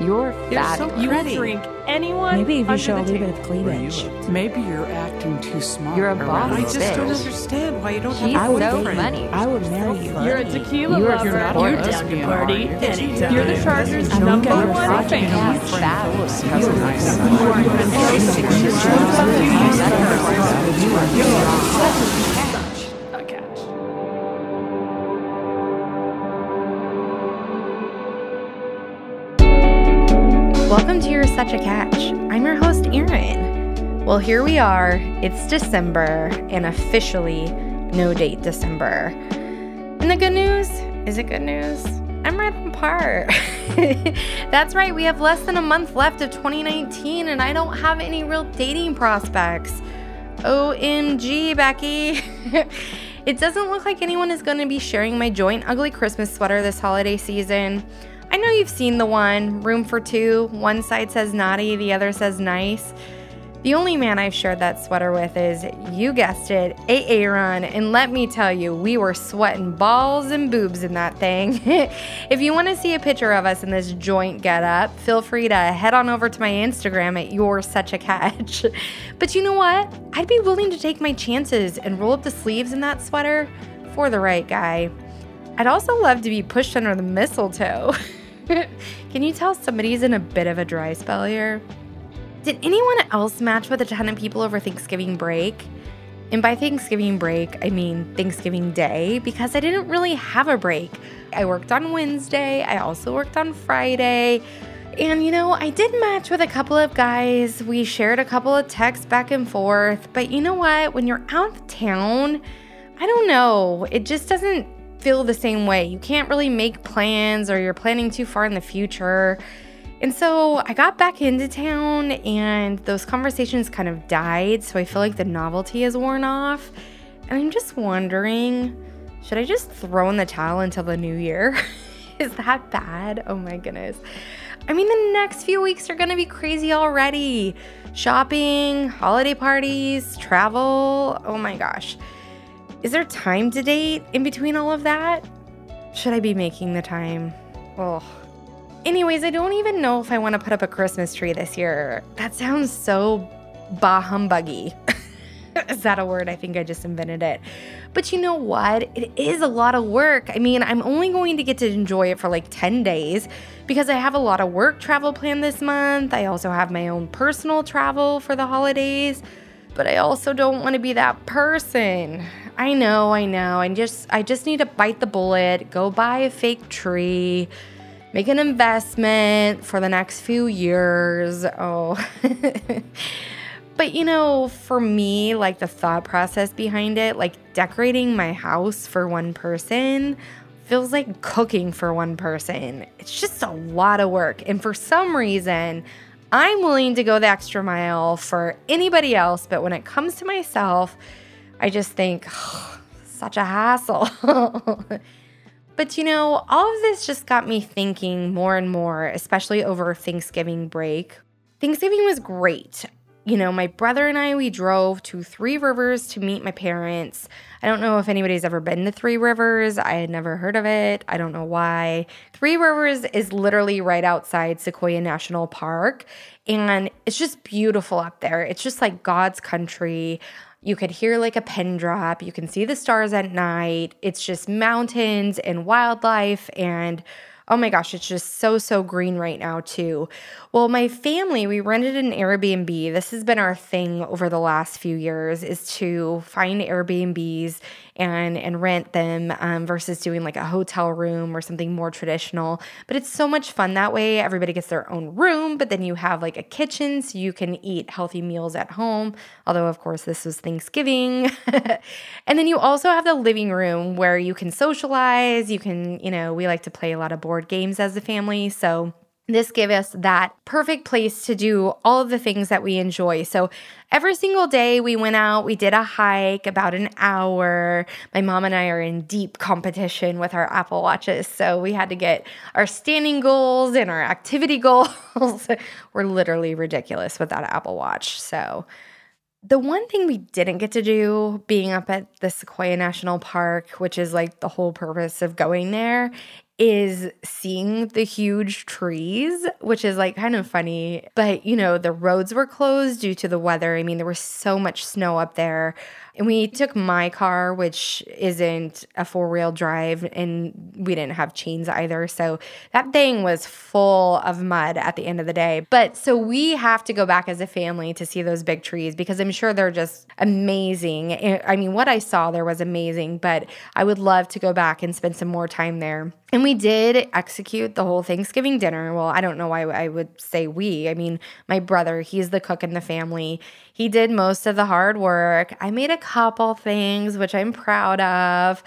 You're You're fat. so You pretty. drink anyone. Maybe if you under show a little bit of Where you cleavage. Maybe you're acting too smart. You're a boss I this. just don't understand why you don't She's have I a would so boyfriend. funny. I would marry you. You're a tequila You're- lover. you're a You're lesbian, down to party you? anytime. You're the Chargers' I don't number get your one project fan. out. He's fat. Phyllis has a nice A Welcome to You're Such a Catch. I'm your host, Erin. Well, here we are. It's December and officially no date December. And the good news is it good news? I'm right on par. That's right, we have less than a month left of 2019 and I don't have any real dating prospects. OMG, Becky. it doesn't look like anyone is going to be sharing my joint ugly Christmas sweater this holiday season. I know you've seen the one, room for two. One side says naughty, the other says nice. The only man I've shared that sweater with is, you guessed it, Aaron. And let me tell you, we were sweating balls and boobs in that thing. if you want to see a picture of us in this joint get up, feel free to head on over to my Instagram at You're Such a Catch. but you know what? I'd be willing to take my chances and roll up the sleeves in that sweater for the right guy. I'd also love to be pushed under the mistletoe. Can you tell somebody's in a bit of a dry spell here? Did anyone else match with a ton of people over Thanksgiving break? And by Thanksgiving break, I mean Thanksgiving Day because I didn't really have a break. I worked on Wednesday, I also worked on Friday. And you know, I did match with a couple of guys. We shared a couple of texts back and forth. But you know what? When you're out of town, I don't know. It just doesn't feel the same way. You can't really make plans or you're planning too far in the future. And so I got back into town and those conversations kind of died. So I feel like the novelty has worn off. And I'm just wondering should I just throw in the towel until the new year? Is that bad? Oh my goodness. I mean, the next few weeks are gonna be crazy already. Shopping, holiday parties, travel. Oh my gosh. Is there time to date in between all of that? Should I be making the time? Oh. Anyways, I don't even know if I want to put up a Christmas tree this year. That sounds so bah humbuggy. is that a word? I think I just invented it. But you know what? It is a lot of work. I mean, I'm only going to get to enjoy it for like 10 days because I have a lot of work travel planned this month. I also have my own personal travel for the holidays. But I also don't want to be that person. I know, I know. I just I just need to bite the bullet, go buy a fake tree, make an investment for the next few years. Oh. but you know, for me, like the thought process behind it, like decorating my house for one person feels like cooking for one person. It's just a lot of work. And for some reason, I'm willing to go the extra mile for anybody else, but when it comes to myself, I just think, such a hassle. but you know, all of this just got me thinking more and more, especially over Thanksgiving break. Thanksgiving was great. You know, my brother and I, we drove to Three Rivers to meet my parents. I don't know if anybody's ever been to Three Rivers. I had never heard of it. I don't know why. Three Rivers is literally right outside Sequoia National Park, and it's just beautiful up there. It's just like God's country. You could hear like a pin drop. You can see the stars at night. It's just mountains and wildlife and Oh my gosh, it's just so, so green right now, too. Well, my family, we rented an Airbnb. This has been our thing over the last few years is to find Airbnbs and, and rent them um, versus doing like a hotel room or something more traditional. But it's so much fun that way. Everybody gets their own room, but then you have like a kitchen so you can eat healthy meals at home. Although, of course, this was Thanksgiving. and then you also have the living room where you can socialize. You can, you know, we like to play a lot of board games as a family. So this gave us that perfect place to do all of the things that we enjoy. So every single day we went out, we did a hike about an hour. My mom and I are in deep competition with our Apple Watches. So we had to get our standing goals and our activity goals. We're literally ridiculous with that Apple Watch. So the one thing we didn't get to do being up at the Sequoia National Park, which is like the whole purpose of going there, is seeing the huge trees, which is like kind of funny. But, you know, the roads were closed due to the weather. I mean, there was so much snow up there. And we took my car, which isn't a four wheel drive, and we didn't have chains either. So that thing was full of mud at the end of the day. But so we have to go back as a family to see those big trees because I'm sure they're just amazing. I mean, what I saw there was amazing, but I would love to go back and spend some more time there. And we did execute the whole Thanksgiving dinner. Well, I don't know why I would say we. I mean, my brother, he's the cook in the family. He did most of the hard work. I made a couple things, which I'm proud of.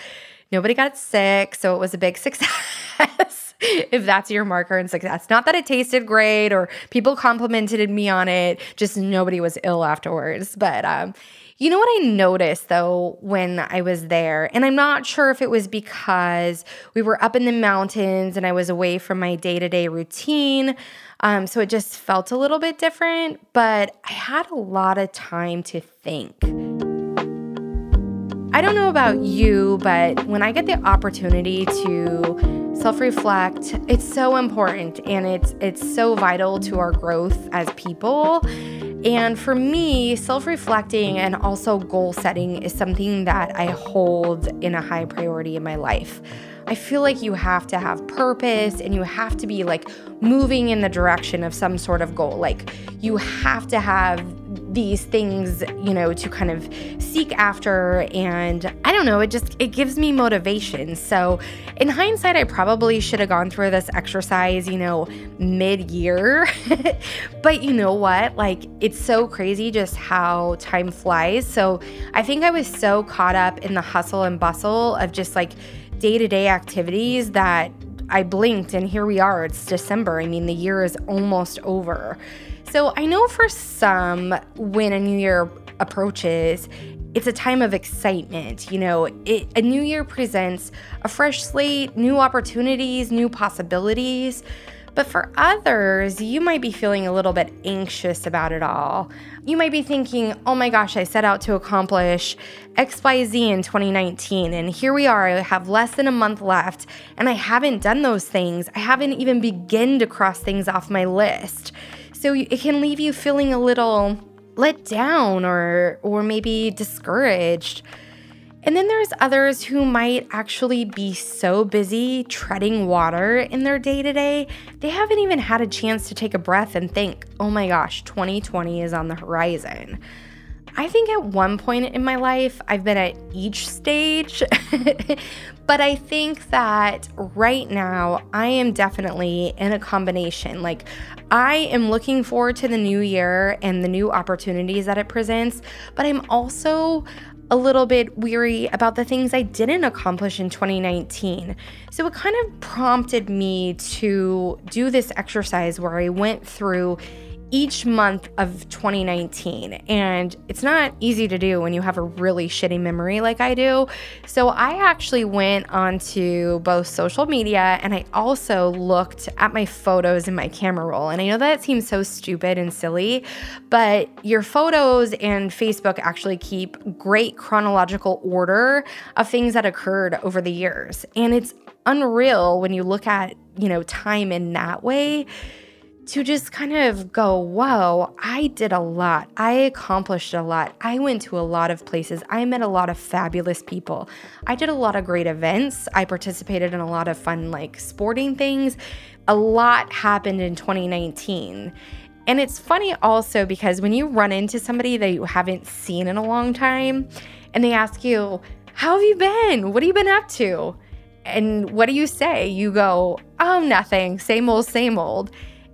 Nobody got sick, so it was a big success. if that's your marker in success. Not that it tasted great or people complimented me on it, just nobody was ill afterwards. But um, you know what I noticed though when I was there, and I'm not sure if it was because we were up in the mountains and I was away from my day to day routine. Um, so it just felt a little bit different, but I had a lot of time to think. I don't know about you, but when I get the opportunity to self-reflect, it's so important and it's it's so vital to our growth as people. And for me, self-reflecting and also goal setting is something that I hold in a high priority in my life. I feel like you have to have purpose and you have to be like moving in the direction of some sort of goal. Like you have to have these things, you know, to kind of seek after and I don't know, it just it gives me motivation. So, in hindsight, I probably should have gone through this exercise, you know, mid-year. but you know what? Like it's so crazy just how time flies. So, I think I was so caught up in the hustle and bustle of just like day to day activities that I blinked and here we are. It's December. I mean, the year is almost over. So I know for some, when a new year approaches, it's a time of excitement. You know, it, a new year presents a fresh slate, new opportunities, new possibilities. But for others, you might be feeling a little bit anxious about it all. You might be thinking, oh my gosh, I set out to accomplish XYZ in 2019, and here we are. I have less than a month left, and I haven't done those things. I haven't even begun to cross things off my list. So it can leave you feeling a little let down or or maybe discouraged. And then there's others who might actually be so busy treading water in their day to day, they haven't even had a chance to take a breath and think, oh my gosh, 2020 is on the horizon. I think at one point in my life, I've been at each stage, but I think that right now, I am definitely in a combination. Like, I am looking forward to the new year and the new opportunities that it presents, but I'm also a little bit weary about the things I didn't accomplish in 2019. So it kind of prompted me to do this exercise where I went through each month of 2019. And it's not easy to do when you have a really shitty memory like I do. So I actually went onto both social media and I also looked at my photos in my camera roll. And I know that seems so stupid and silly, but your photos and Facebook actually keep great chronological order of things that occurred over the years. And it's unreal when you look at, you know, time in that way to just kind of go, whoa, I did a lot. I accomplished a lot. I went to a lot of places. I met a lot of fabulous people. I did a lot of great events. I participated in a lot of fun, like sporting things. A lot happened in 2019. And it's funny also because when you run into somebody that you haven't seen in a long time and they ask you, How have you been? What have you been up to? And what do you say? You go, Oh, nothing. Same old, same old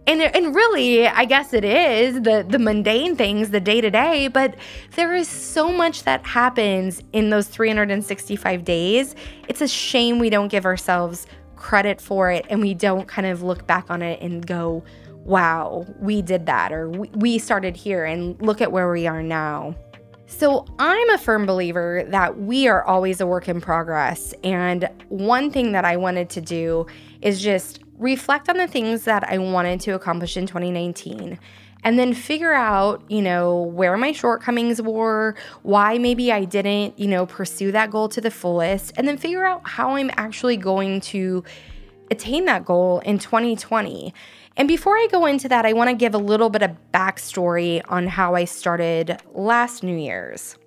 and and really i guess it is the the mundane things the day to day but there is so much that happens in those 365 days it's a shame we don't give ourselves credit for it and we don't kind of look back on it and go wow we did that or we started here and look at where we are now so, I'm a firm believer that we are always a work in progress. And one thing that I wanted to do is just reflect on the things that I wanted to accomplish in 2019 and then figure out, you know, where my shortcomings were, why maybe I didn't, you know, pursue that goal to the fullest, and then figure out how I'm actually going to attain that goal in 2020. And before I go into that, I want to give a little bit of backstory on how I started last New Year's.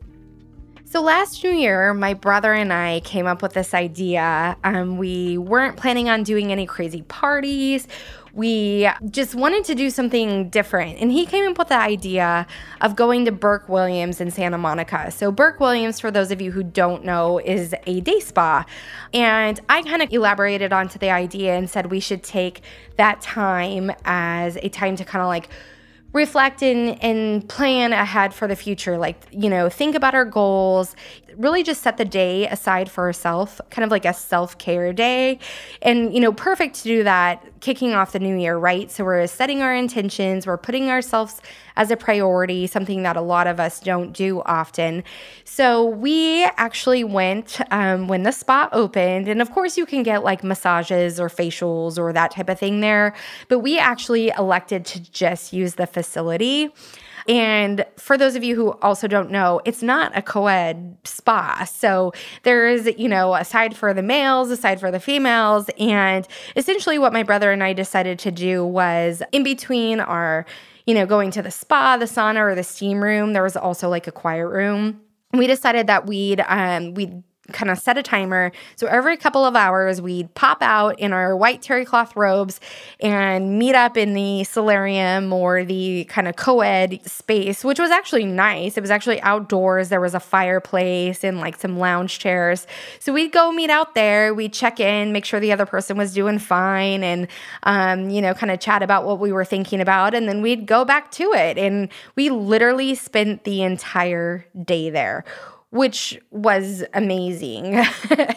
So last New Year, my brother and I came up with this idea. Um, we weren't planning on doing any crazy parties. We just wanted to do something different. And he came up with the idea of going to Burke Williams in Santa Monica. So, Burke Williams, for those of you who don't know, is a day spa. And I kind of elaborated onto the idea and said we should take that time as a time to kind of like reflect and, and plan ahead for the future. Like, you know, think about our goals, really just set the day aside for herself, kind of like a self care day. And, you know, perfect to do that kicking off the new year, right? So we're setting our intentions, we're putting ourselves as a priority, something that a lot of us don't do often. So we actually went um, when the spa opened. And of course, you can get like massages or facials or that type of thing there. But we actually elected to just use the facility. And for those of you who also don't know, it's not a co ed spa. So there is, you know, a side for the males, a side for the females. And essentially, what my brother and I decided to do was in between our, you know, going to the spa, the sauna, or the steam room, there was also like a quiet room. We decided that we'd um, we'd kind of set a timer. So every couple of hours, we'd pop out in our white terry cloth robes and meet up in the solarium or the kind of co ed space, which was actually nice. It was actually outdoors. There was a fireplace and like some lounge chairs. So we'd go meet out there. We'd check in, make sure the other person was doing fine, and, um, you know, kind of chat about what we were thinking about. And then we'd go back to it. And we literally spent the entire day there which was amazing.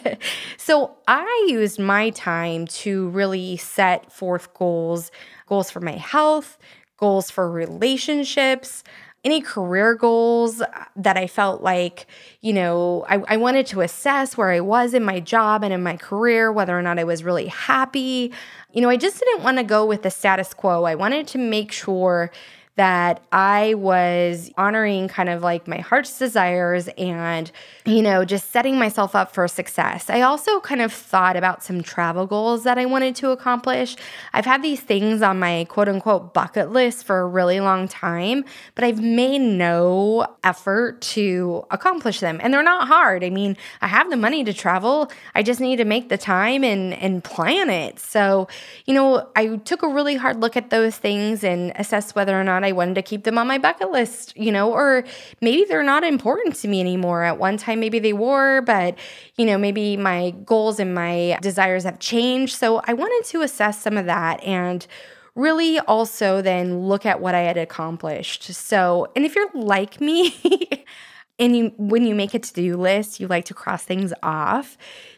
so I used my time to really set forth goals goals for my health, goals for relationships, any career goals that I felt like, you know, I, I, wanted to assess where I was in my job and in my career, whether or not I was really happy. You know, I just didn't want to go with the status quo. I wanted to make sure that I was honoring kind of like my heart's desires and, you know, just setting myself up for success. I also kind of thought about some travel goals that I wanted to accomplish. I've had these things on my quote unquote bucket list for a really long time, but I've made no effort to accomplish them. And they're not hard. I mean, I have the money to travel. I just need to make the time and and plan it. So, you know, I took a really hard look at those things and assessed whether or not I wanted to keep them on my bucket list, you know, or maybe they're not important to me anymore. At one time, maybe they were, but, you know, maybe my goals and my desires have changed. So I wanted to assess some of that and really also then look at what I had accomplished. So, and if you're like me, and you when you make a to-do list, you like to cross things off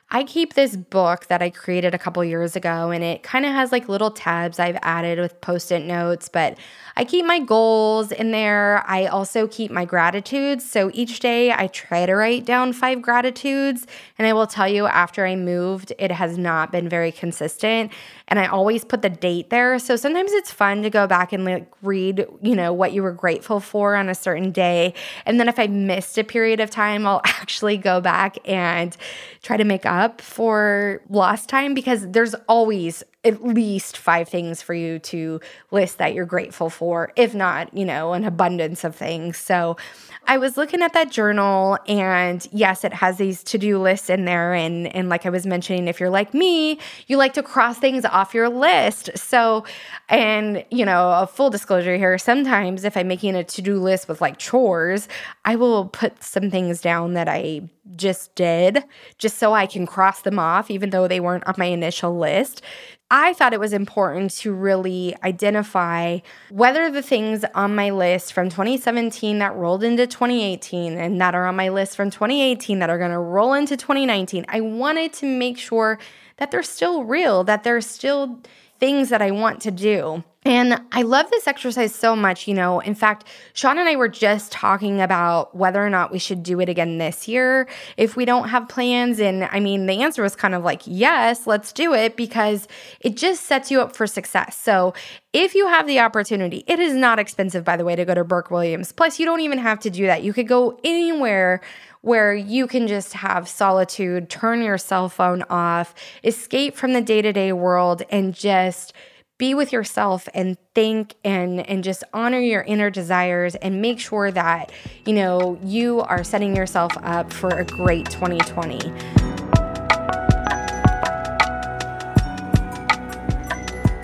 I keep this book that I created a couple years ago, and it kind of has like little tabs I've added with post it notes, but I keep my goals in there. I also keep my gratitudes. So each day I try to write down five gratitudes. And I will tell you, after I moved, it has not been very consistent. And I always put the date there. So sometimes it's fun to go back and like read, you know, what you were grateful for on a certain day. And then if I missed a period of time, I'll actually go back and try to make up for lost time because there's always at least five things for you to list that you're grateful for, if not, you know, an abundance of things. So I was looking at that journal and yes, it has these to-do lists in there. And and like I was mentioning, if you're like me, you like to cross things off your list. So and you know, a full disclosure here, sometimes if I'm making a to-do list with like chores, I will put some things down that I just did just so I can cross them off, even though they weren't on my initial list. I thought it was important to really identify whether the things on my list from 2017 that rolled into 2018 and that are on my list from 2018 that are going to roll into 2019, I wanted to make sure that they're still real, that they're still things that I want to do. And I love this exercise so much. You know, in fact, Sean and I were just talking about whether or not we should do it again this year if we don't have plans. And I mean, the answer was kind of like, yes, let's do it because it just sets you up for success. So if you have the opportunity, it is not expensive, by the way, to go to Burke Williams. Plus, you don't even have to do that. You could go anywhere where you can just have solitude, turn your cell phone off, escape from the day to day world, and just be with yourself and think and and just honor your inner desires and make sure that you know you are setting yourself up for a great 2020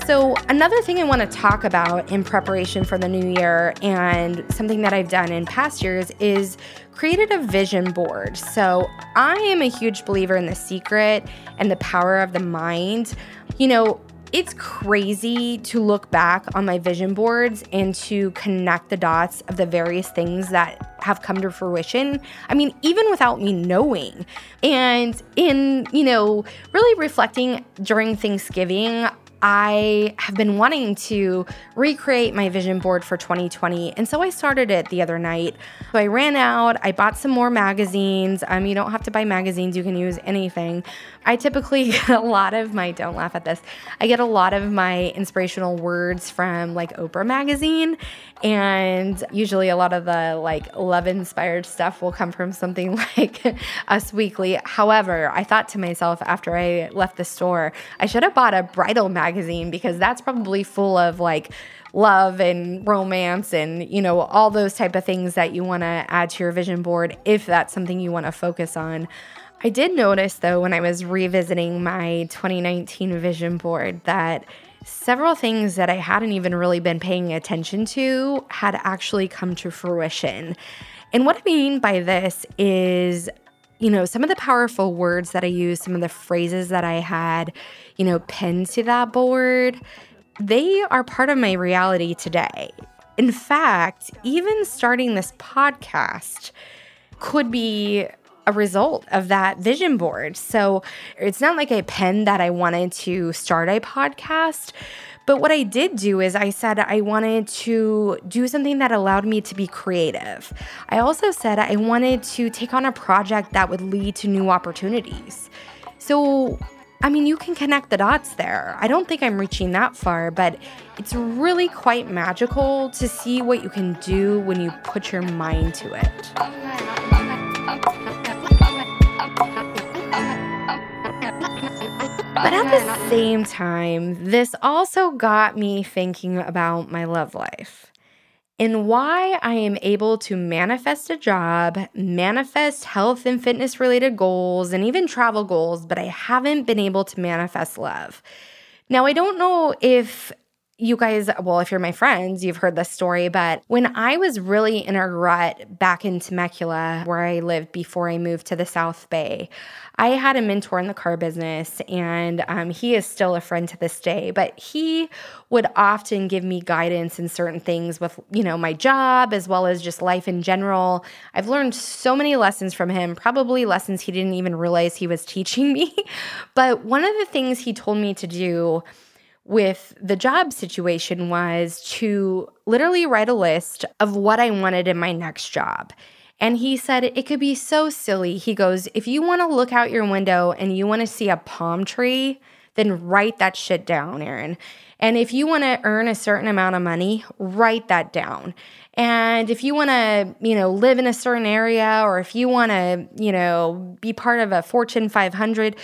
So, another thing I want to talk about in preparation for the new year and something that I've done in past years is created a vision board. So, I am a huge believer in the secret and the power of the mind. You know, it's crazy to look back on my vision boards and to connect the dots of the various things that have come to fruition. I mean, even without me knowing. And in, you know, really reflecting during Thanksgiving, I have been wanting to recreate my vision board for 2020. And so I started it the other night. So I ran out, I bought some more magazines. Um, you don't have to buy magazines, you can use anything. I typically get a lot of my, don't laugh at this, I get a lot of my inspirational words from like Oprah magazine. And usually a lot of the like love inspired stuff will come from something like Us Weekly. However, I thought to myself after I left the store, I should have bought a bridal magazine because that's probably full of like love and romance and you know all those type of things that you want to add to your vision board if that's something you want to focus on. I did notice though when I was revisiting my 2019 vision board that several things that I hadn't even really been paying attention to had actually come to fruition. And what I mean by this is you know, some of the powerful words that I used, some of the phrases that I had, you know, pinned to that board, they are part of my reality today. In fact, even starting this podcast could be a result of that vision board. So it's not like I penned that I wanted to start a podcast, but what I did do is I said I wanted to do something that allowed me to be creative. I also said I wanted to take on a project that would lead to new opportunities. So, I mean, you can connect the dots there. I don't think I'm reaching that far, but it's really quite magical to see what you can do when you put your mind to it. But at the same time, this also got me thinking about my love life and why I am able to manifest a job, manifest health and fitness related goals, and even travel goals, but I haven't been able to manifest love. Now, I don't know if you guys, well, if you're my friends, you've heard this story, but when I was really in a rut back in Temecula, where I lived before I moved to the South Bay, I had a mentor in the car business, and um, he is still a friend to this day. But he would often give me guidance in certain things with, you know, my job as well as just life in general. I've learned so many lessons from him, probably lessons he didn't even realize he was teaching me. but one of the things he told me to do with the job situation was to literally write a list of what I wanted in my next job. And he said it could be so silly. He goes, If you want to look out your window and you want to see a palm tree, then write that shit down, Erin. And if you want to earn a certain amount of money, write that down. And if you want to, you know, live in a certain area or if you want to, you know, be part of a Fortune 500,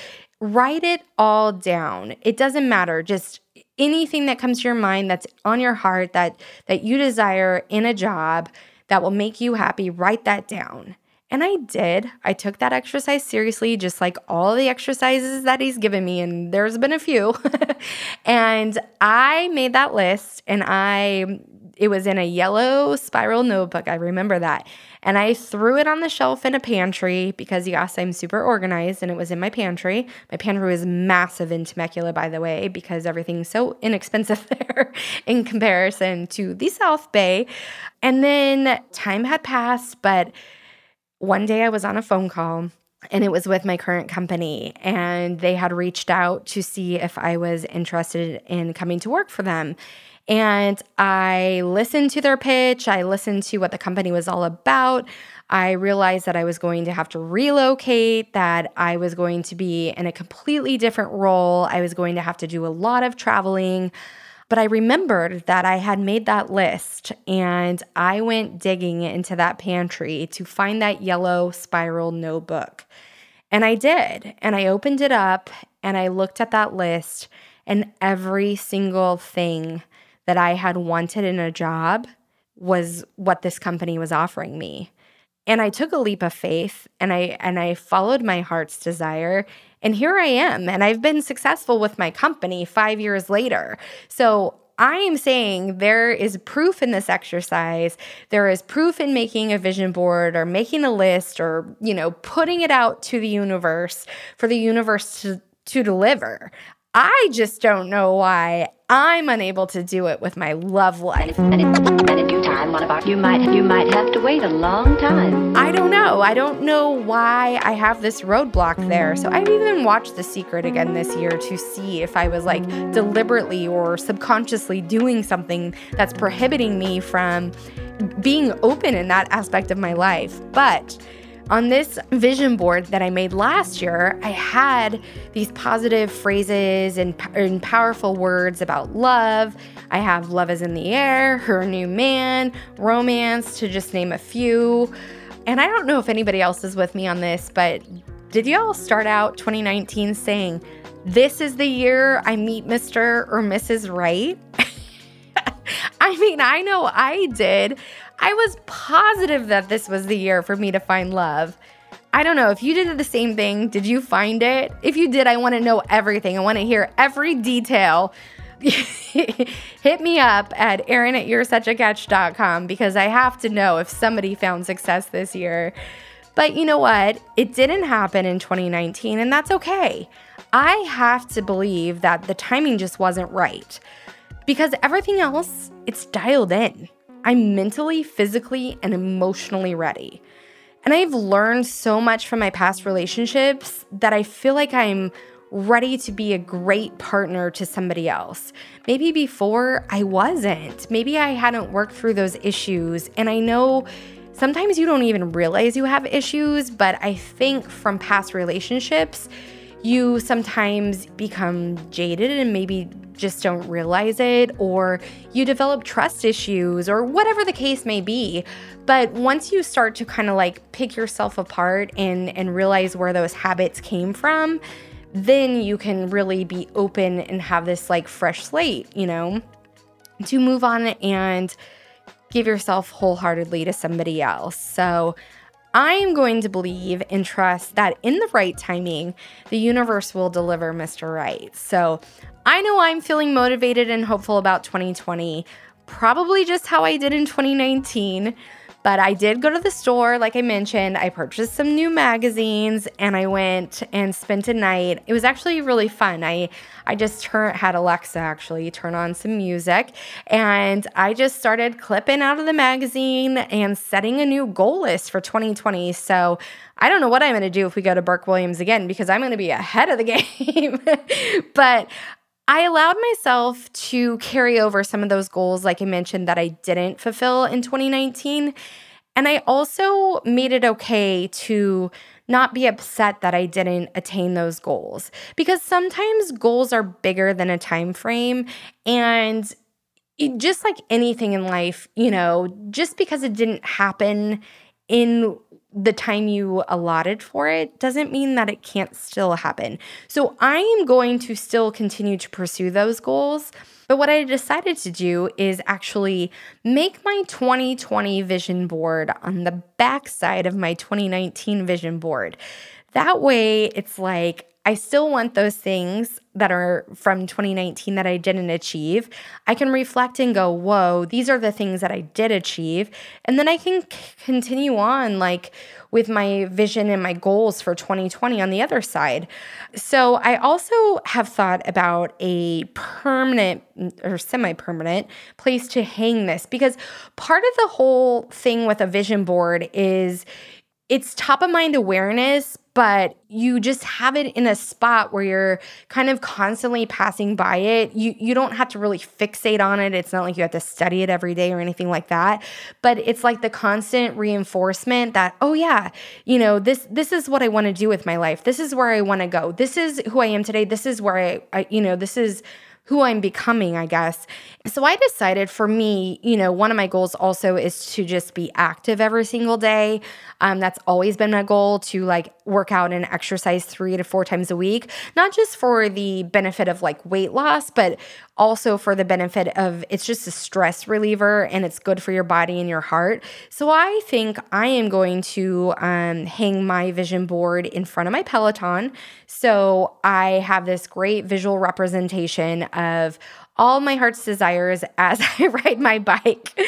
write it all down. It doesn't matter. Just anything that comes to your mind that's on your heart that that you desire in a job that will make you happy, write that down. And I did. I took that exercise seriously, just like all the exercises that he's given me, and there's been a few. and I made that list and I it was in a yellow spiral notebook. I remember that. And I threw it on the shelf in a pantry because, yes, I'm super organized and it was in my pantry. My pantry was massive in Temecula, by the way, because everything's so inexpensive there in comparison to the South Bay. And then time had passed, but one day I was on a phone call and it was with my current company and they had reached out to see if I was interested in coming to work for them. And I listened to their pitch, I listened to what the company was all about. I realized that I was going to have to relocate, that I was going to be in a completely different role. I was going to have to do a lot of traveling. But I remembered that I had made that list and I went digging into that pantry to find that yellow spiral notebook. And I did. And I opened it up and I looked at that list, and every single thing that I had wanted in a job was what this company was offering me. And I took a leap of faith and I and I followed my heart's desire and here I am and I've been successful with my company 5 years later. So I am saying there is proof in this exercise. There is proof in making a vision board or making a list or, you know, putting it out to the universe for the universe to, to deliver. I just don't know why I'm unable to do it with my love life. And in, due time, one of our you might you might have to wait a long time. I don't know. I don't know why I have this roadblock there. So I've even watched The Secret again this year to see if I was like deliberately or subconsciously doing something that's prohibiting me from being open in that aspect of my life. But on this vision board that I made last year, I had these positive phrases and, and, powerful words about love. I have love is in the air, her new man, romance, to just name a few. And I don't know if anybody else is with me on this, but did y'all start out 2019 saying, This is the year I meet Mr. or Mrs. Right? I mean, I know I did. I was positive that this was the year for me to find love. I don't know if you did the same thing. Did you find it? If you did, I want to know everything. I want to hear every detail. Hit me up at Erin at you're such a catch.com because I have to know if somebody found success this year. But you know what? It didn't happen in 2019, and that's okay. I have to believe that the timing just wasn't right because everything else, it's dialed in. I'm mentally, physically, and emotionally ready. And I've learned so much from my past relationships that I feel like I'm ready to be a great partner to somebody else. Maybe before I wasn't. Maybe I hadn't worked through those issues. And I know sometimes you don't even realize you have issues, but I think from past relationships, you sometimes become jaded and maybe just don't realize it, or you develop trust issues, or whatever the case may be. But once you start to kind of like pick yourself apart and, and realize where those habits came from, then you can really be open and have this like fresh slate, you know, to move on and give yourself wholeheartedly to somebody else. So, I'm going to believe and trust that in the right timing, the universe will deliver Mr. Right. So I know I'm feeling motivated and hopeful about 2020, probably just how I did in 2019. But I did go to the store, like I mentioned. I purchased some new magazines and I went and spent a night. It was actually really fun. I I just had Alexa actually turn on some music and I just started clipping out of the magazine and setting a new goal list for 2020. So I don't know what I'm going to do if we go to Burke Williams again because I'm going to be ahead of the game. but I allowed myself to carry over some of those goals, like I mentioned, that I didn't fulfill in 2019. And I also made it okay to not be upset that I didn't attain those goals because sometimes goals are bigger than a time frame and it, just like anything in life, you know, just because it didn't happen in the time you allotted for it doesn't mean that it can't still happen. So I am going to still continue to pursue those goals. But what I decided to do is actually make my 2020 vision board on the back side of my 2019 vision board. That way, it's like I still want those things that are from 2019 that I didn't achieve. I can reflect and go, whoa, these are the things that I did achieve. And then I can c- continue on like with my vision and my goals for 2020 on the other side. So I also have thought about a permanent or semi permanent place to hang this because part of the whole thing with a vision board is it's top of mind awareness, but you just have it in a spot where you're kind of constantly passing by it. You you don't have to really fixate on it. It's not like you have to study it every day or anything like that. But it's like the constant reinforcement that oh yeah, you know, this this is what I want to do with my life. This is where I want to go. This is who I am today. This is where I, I you know, this is who I'm becoming, I guess. So I decided for me, you know, one of my goals also is to just be active every single day. Um, that's always been my goal to like work out and exercise three to four times a week, not just for the benefit of like weight loss, but also for the benefit of it's just a stress reliever and it's good for your body and your heart. So I think I am going to um, hang my vision board in front of my Peloton. So I have this great visual representation of all my heart's desires as I ride my bike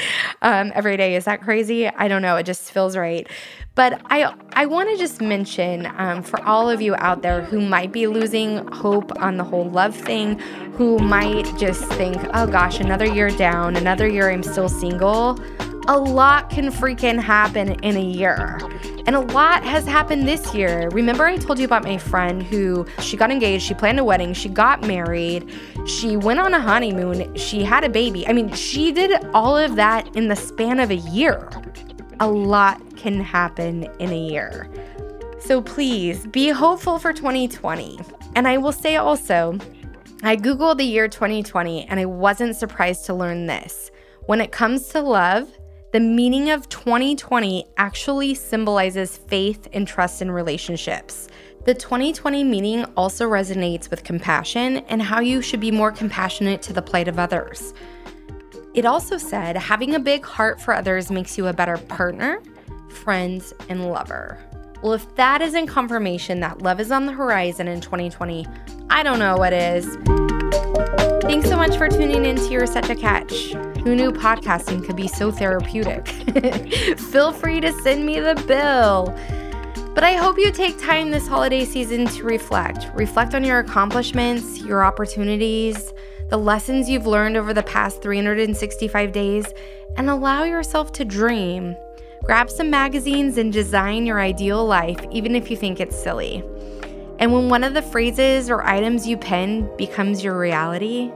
um, every day. Is that crazy? I don't know. It just feels right. But I I want to just mention um, for all of you out there who might be losing hope on the whole love thing, who might just think, oh gosh, another year down, another year I'm still single. A lot can freaking happen in a year. And a lot has happened this year. Remember, I told you about my friend who she got engaged, she planned a wedding, she got married, she went on a honeymoon, she had a baby. I mean, she did all of that in the span of a year. A lot can happen in a year. So please be hopeful for 2020. And I will say also, I Googled the year 2020 and I wasn't surprised to learn this. When it comes to love, the meaning of 2020 actually symbolizes faith and trust in relationships. The 2020 meaning also resonates with compassion and how you should be more compassionate to the plight of others. It also said having a big heart for others makes you a better partner, friend, and lover. Well, if that isn't confirmation that love is on the horizon in 2020, I don't know what is. Thanks so much for tuning in to You're Such a Catch. Who knew podcasting could be so therapeutic? Feel free to send me the bill. But I hope you take time this holiday season to reflect. Reflect on your accomplishments, your opportunities, the lessons you've learned over the past 365 days, and allow yourself to dream. Grab some magazines and design your ideal life, even if you think it's silly. And when one of the phrases or items you pen becomes your reality,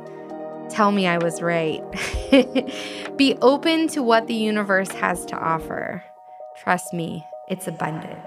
tell me I was right. Be open to what the universe has to offer. Trust me, it's abundant.